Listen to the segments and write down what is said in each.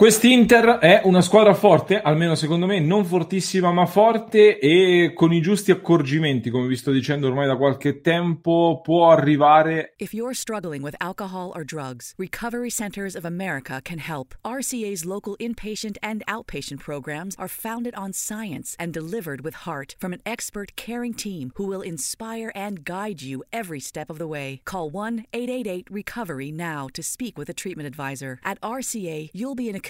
Quest'Inter è una squadra forte, almeno secondo me, non fortissima ma forte e con i giusti accorgimenti, come vi sto dicendo ormai da qualche tempo, può arrivare... If you're struggling with alcohol or drugs, Recovery Centers of America can help. RCA's local inpatient and outpatient programs are founded on science and delivered with heart from an expert caring team who will inspire and guide you every step of the way. Call 1-888-RECOVERY now to speak with a treatment advisor. At RCA, you'll be in a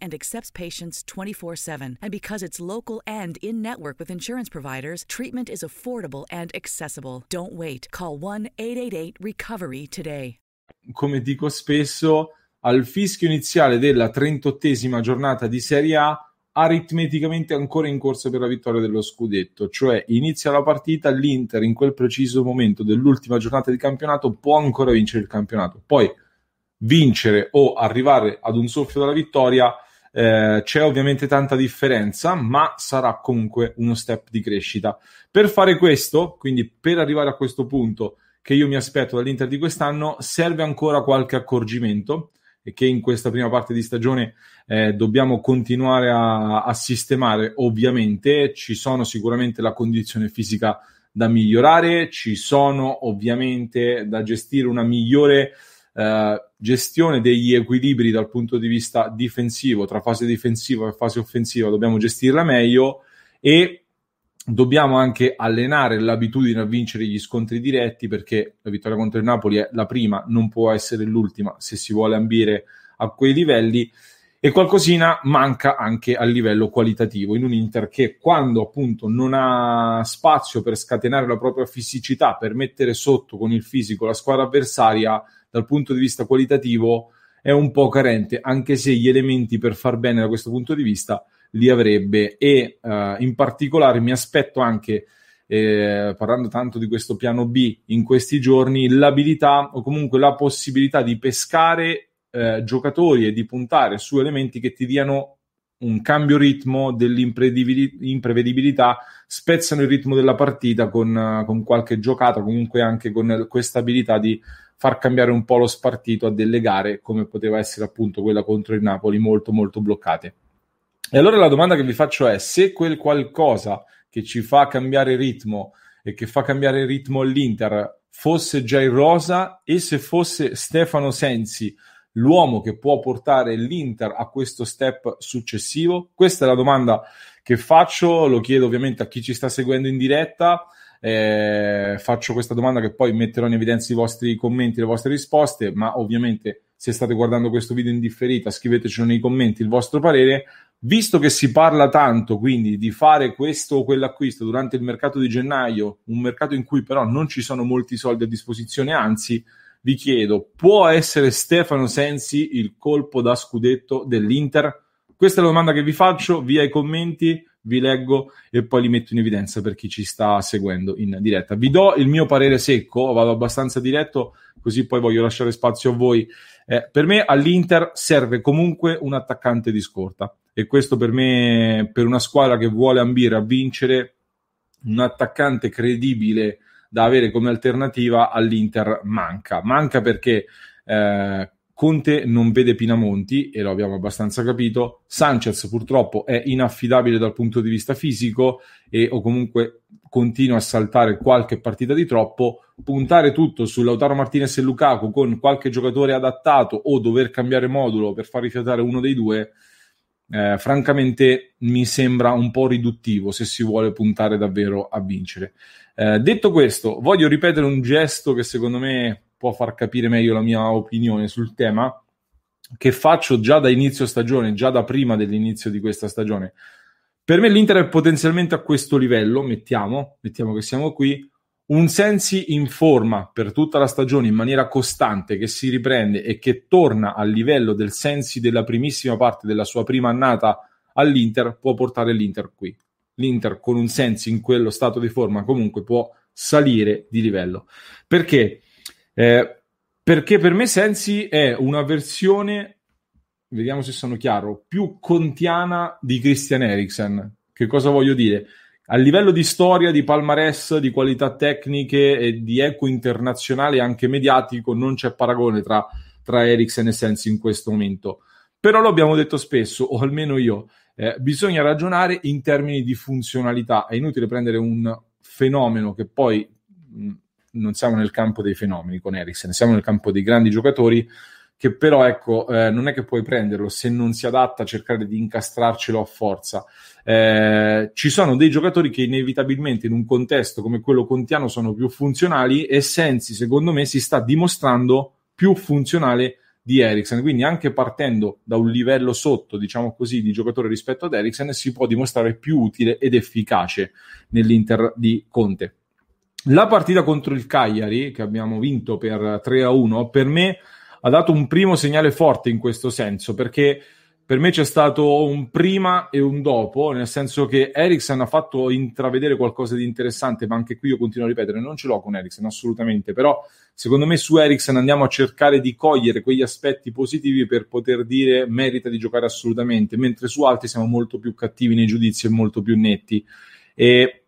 and accepts patients 24 7. And because it's local and in network with insurance providers, treatment is affordable and accessible. Don't wait. Call 1 888 Recovery today. come dico spesso, al fischio iniziale della 38esima giornata di Serie A, aritmeticamente ancora in corsa per la vittoria dello scudetto, cioè inizia la partita, l'Inter in quel preciso momento dell'ultima giornata di campionato può ancora vincere il campionato. Poi vincere o arrivare ad un soffio della vittoria eh, c'è ovviamente tanta differenza, ma sarà comunque uno step di crescita. Per fare questo, quindi per arrivare a questo punto che io mi aspetto dall'Inter di quest'anno, serve ancora qualche accorgimento e che in questa prima parte di stagione eh, dobbiamo continuare a, a sistemare. Ovviamente ci sono sicuramente la condizione fisica da migliorare, ci sono ovviamente da gestire una migliore eh, gestione degli equilibri dal punto di vista difensivo, tra fase difensiva e fase offensiva, dobbiamo gestirla meglio e dobbiamo anche allenare l'abitudine a vincere gli scontri diretti perché la vittoria contro il Napoli è la prima, non può essere l'ultima se si vuole ambire a quei livelli e qualcosina manca anche a livello qualitativo in un Inter che quando appunto non ha spazio per scatenare la propria fisicità, per mettere sotto con il fisico la squadra avversaria, dal punto di vista qualitativo è un po' carente, anche se gli elementi per far bene da questo punto di vista li avrebbe. E uh, in particolare mi aspetto anche eh, parlando tanto di questo piano B in questi giorni l'abilità o comunque la possibilità di pescare eh, giocatori e di puntare su elementi che ti diano un cambio ritmo dell'imprevedibilità, spezzano il ritmo della partita con, uh, con qualche giocata, comunque anche con questa abilità di far cambiare un po' lo spartito a delle gare come poteva essere appunto quella contro il Napoli, molto molto bloccate. E allora la domanda che vi faccio è se quel qualcosa che ci fa cambiare ritmo e che fa cambiare ritmo all'Inter fosse già in rosa e se fosse Stefano Sensi l'uomo che può portare l'Inter a questo step successivo? Questa è la domanda che faccio, lo chiedo ovviamente a chi ci sta seguendo in diretta. Eh, faccio questa domanda che poi metterò in evidenza i vostri commenti, le vostre risposte, ma ovviamente se state guardando questo video in differita scriveteci nei commenti il vostro parere. Visto che si parla tanto quindi di fare questo o quell'acquisto durante il mercato di gennaio, un mercato in cui però non ci sono molti soldi a disposizione, anzi vi chiedo, può essere Stefano Sensi il colpo da scudetto dell'Inter? Questa è la domanda che vi faccio via i commenti. vi leggo e poi li metto in evidenza per chi ci sta seguendo in diretta. Vi do il mio parere secco, vado abbastanza diretto, così poi voglio lasciare spazio a voi. Eh, per me all'Inter serve comunque un attaccante di scorta e questo per me, per una squadra che vuole ambire a vincere, un attaccante credibile da avere come alternativa all'Inter manca. Manca perché eh, Conte non vede Pinamonti e lo abbiamo abbastanza capito. Sanchez purtroppo è inaffidabile dal punto di vista fisico e o comunque continua a saltare qualche partita di troppo. Puntare tutto su Lautaro Martinez e Lukaku con qualche giocatore adattato o dover cambiare modulo per far rifiatare uno dei due, eh, francamente mi sembra un po' riduttivo se si vuole puntare davvero a vincere. Eh, detto questo, voglio ripetere un gesto che secondo me può far capire meglio la mia opinione sul tema, che faccio già da inizio stagione, già da prima dell'inizio di questa stagione. Per me l'Inter è potenzialmente a questo livello, mettiamo, mettiamo che siamo qui, un Sensi in forma per tutta la stagione in maniera costante, che si riprende e che torna al livello del Sensi della primissima parte della sua prima annata all'Inter, può portare l'Inter qui. L'Inter con un Sensi in quello stato di forma comunque può salire di livello. Perché? Eh, perché per me Sensi è una versione, vediamo se sono chiaro, più contiana di Christian Eriksen. Che cosa voglio dire? A livello di storia, di palmarès, di qualità tecniche e di eco internazionale anche mediatico, non c'è paragone tra, tra Eriksen e Sensi in questo momento. Però lo abbiamo detto spesso, o almeno io, eh, bisogna ragionare in termini di funzionalità. È inutile prendere un fenomeno che poi mh, non siamo nel campo dei fenomeni con Eriksen, siamo nel campo dei grandi giocatori che però ecco, eh, non è che puoi prenderlo se non si adatta a cercare di incastrarcelo a forza. Eh, ci sono dei giocatori che inevitabilmente in un contesto come quello contiano sono più funzionali e Sensi, secondo me, si sta dimostrando più funzionale di Eriksen. Quindi anche partendo da un livello sotto, diciamo così, di giocatore rispetto ad Eriksen, si può dimostrare più utile ed efficace nell'Inter di Conte. La partita contro il Cagliari, che abbiamo vinto per 3 a 1, per me ha dato un primo segnale forte in questo senso, perché per me c'è stato un prima e un dopo, nel senso che Eriksen ha fatto intravedere qualcosa di interessante, ma anche qui io continuo a ripetere, non ce l'ho con Eriksen assolutamente, però secondo me su Eriksen andiamo a cercare di cogliere quegli aspetti positivi per poter dire merita di giocare assolutamente, mentre su altri siamo molto più cattivi nei giudizi e molto più netti. E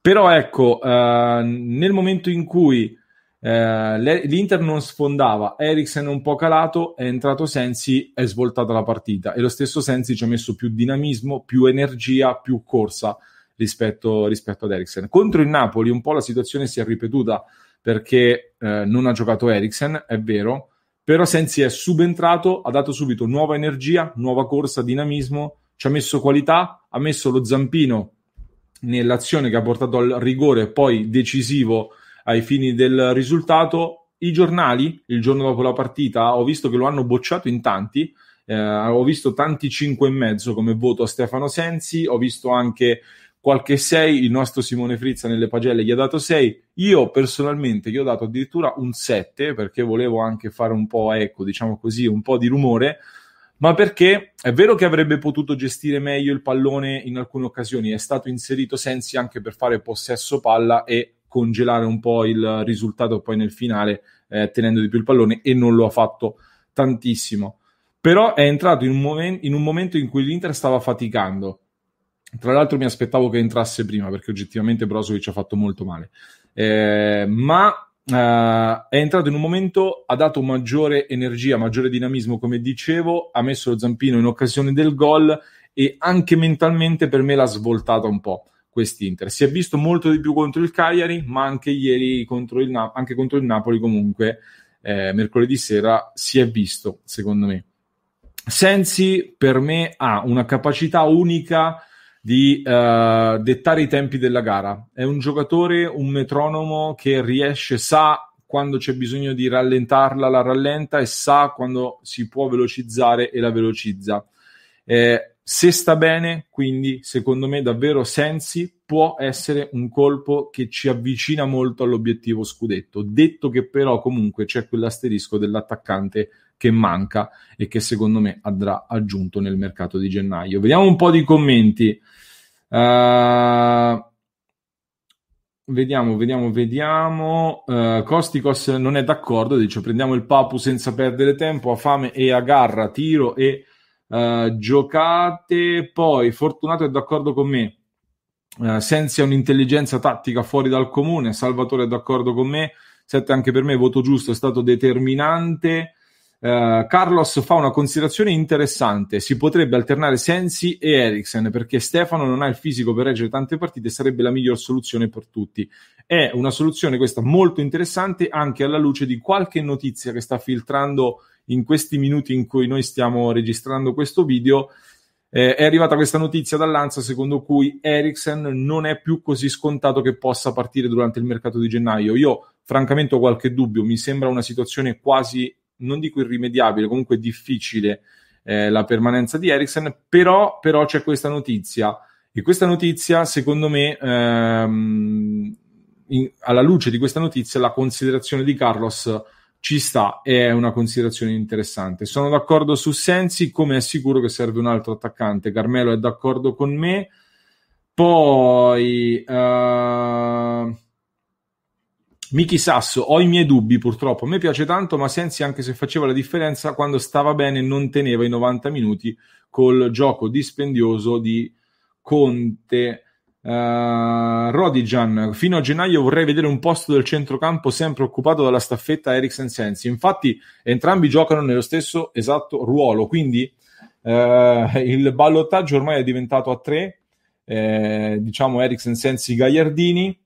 però ecco, uh, nel momento in cui uh, l'Inter non sfondava, Eriksen un po' calato, è entrato Sensi, è svoltata la partita e lo stesso Sensi ci ha messo più dinamismo, più energia, più corsa rispetto, rispetto ad Eriksen. Contro il Napoli un po' la situazione si è ripetuta perché uh, non ha giocato Eriksen, è vero, però Sensi è subentrato, ha dato subito nuova energia, nuova corsa, dinamismo, ci ha messo qualità, ha messo lo zampino nell'azione che ha portato al rigore poi decisivo ai fini del risultato. I giornali, il giorno dopo la partita, ho visto che lo hanno bocciato in tanti. Eh, ho visto tanti 5 e mezzo come voto a Stefano Sensi, ho visto anche qualche 6, il nostro Simone Frizza nelle pagelle gli ha dato 6, io personalmente gli ho dato addirittura un 7 perché volevo anche fare un po', ecco, diciamo così, un po' di rumore, ma perché è vero che avrebbe potuto gestire meglio il pallone in alcune occasioni, è stato inserito Sensi anche per fare possesso palla e congelare un po' il risultato poi nel finale eh, tenendo di più il pallone e non lo ha fatto tantissimo. Però è entrato in un, momen- in un momento in cui l'Inter stava faticando. Tra l'altro mi aspettavo che entrasse prima perché oggettivamente Brozovic ha fatto molto male. Eh, ma Uh, è entrato in un momento, ha dato maggiore energia, maggiore dinamismo, come dicevo, ha messo lo zampino in occasione del gol e anche mentalmente per me l'ha svoltata un po' quest'Inter. Si è visto molto di più contro il Cagliari, ma anche ieri contro il, Na- anche contro il Napoli comunque, eh, mercoledì sera, si è visto, secondo me. Sensi per me ha una capacità unica di uh, dettare i tempi della gara. È un giocatore, un metronomo che riesce, sa quando c'è bisogno di rallentarla, la rallenta e sa quando si può velocizzare e la velocizza. Eh, se sta bene, quindi secondo me davvero Sensi può essere un colpo che ci avvicina molto all'obiettivo scudetto, detto che però comunque c'è quell'asterisco dell'attaccante che manca e che secondo me andrà aggiunto nel mercato di gennaio. Vediamo un po' di commenti. Uh, Vediamo, vediamo, vediamo. Uh, Costicos non è d'accordo, dice prendiamo il Papu senza perdere tempo, a fame e a garra, tiro e uh, giocate. Poi Fortunato è d'accordo con me. Uh, Sensi ha un'intelligenza tattica fuori dal comune, Salvatore è d'accordo con me. Sette anche per me, voto giusto, è stato determinante. Uh, Carlos fa una considerazione interessante: si potrebbe alternare Sensi e Eriksen perché Stefano non ha il fisico per reggere tante partite, sarebbe la miglior soluzione per tutti. È una soluzione questa molto interessante anche alla luce di qualche notizia che sta filtrando in questi minuti in cui noi stiamo registrando questo video. Eh, è arrivata questa notizia dall'Anza secondo cui Eriksen non è più così scontato che possa partire durante il mercato di gennaio. Io francamente ho qualche dubbio, mi sembra una situazione quasi non dico irrimediabile, comunque difficile eh, la permanenza di Eriksen, però, però, c'è questa notizia e questa notizia secondo me ehm, in, alla luce di questa notizia la considerazione di Carlos ci sta, è una considerazione interessante. Sono d'accordo su Sensi, come è sicuro che serve un altro attaccante. Carmelo è d'accordo con me. Poi uh, Miki Sasso, ho i miei dubbi purtroppo. A me piace tanto, ma Sensi, anche se faceva la differenza, quando stava bene non teneva i 90 minuti col gioco dispendioso di Conte. Uh, Rodigan, fino a gennaio vorrei vedere un posto del centrocampo sempre occupato dalla staffetta Eriksen Sensi. Infatti, entrambi giocano nello stesso esatto ruolo, quindi uh, il ballottaggio ormai è diventato a tre. Eh, diciamo Eriksen Sensi Gagliardini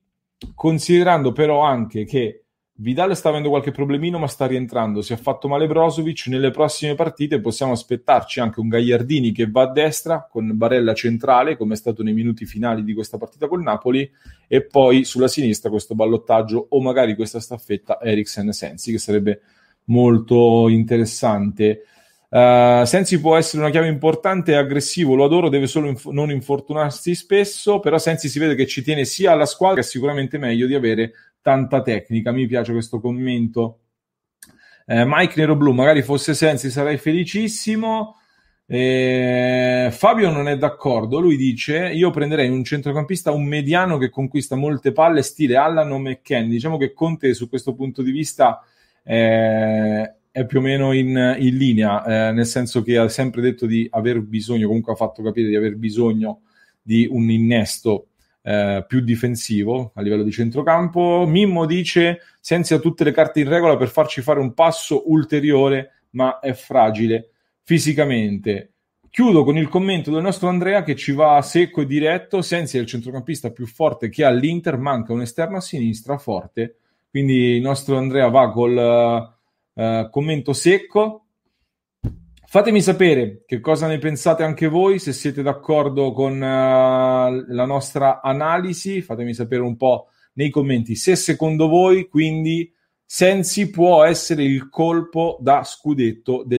considerando però anche che Vidal sta avendo qualche problemino ma sta rientrando, si è fatto male Brozovic, nelle prossime partite possiamo aspettarci anche un Gagliardini che va a destra con Barella centrale come è stato nei minuti finali di questa partita col Napoli e poi sulla sinistra questo ballottaggio o magari questa staffetta Eriksen-Sensi che sarebbe molto interessante. Uh, Sensi può essere una chiave importante e aggressivo, lo adoro, deve solo inf- non infortunarsi spesso, però Sensi si vede che ci tiene sia alla squadra che è sicuramente meglio di avere tanta tecnica. Mi piace questo commento. Uh, Mike Nero Blu, magari fosse Sensi sarei felicissimo. Eh, Fabio non è d'accordo, lui dice io prenderei un centrocampista, un mediano che conquista molte palle, stile Allan o McKenny. Diciamo che Conte su questo punto di vista eh, è più o meno in, in linea, eh, nel senso che ha sempre detto di aver bisogno, comunque ha fatto capire di aver bisogno di un innesto eh, più difensivo a livello di centrocampo. Mimmo dice Sensi ha tutte le carte in regola per farci fare un passo ulteriore, ma è fragile fisicamente. Chiudo con il commento del nostro Andrea che ci va secco e diretto. Sensi è il centrocampista più forte che ha l'Inter, manca un esterno a sinistra forte. Quindi il nostro Andrea va col uh, commento secco. Fatemi sapere che cosa ne pensate anche voi, se siete d'accordo con uh, la nostra analisi, fatemi sapere un po' nei commenti se secondo voi quindi Sensi può essere il colpo da scudetto del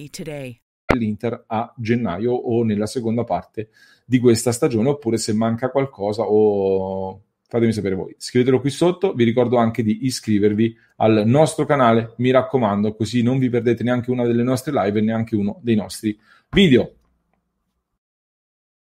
today. l'Inter a gennaio o nella seconda parte di questa stagione oppure se manca qualcosa o fatemi sapere voi. Scrivetelo qui sotto, vi ricordo anche di iscrivervi al nostro canale, mi raccomando, così non vi perdete neanche una delle nostre live e neanche uno dei nostri video.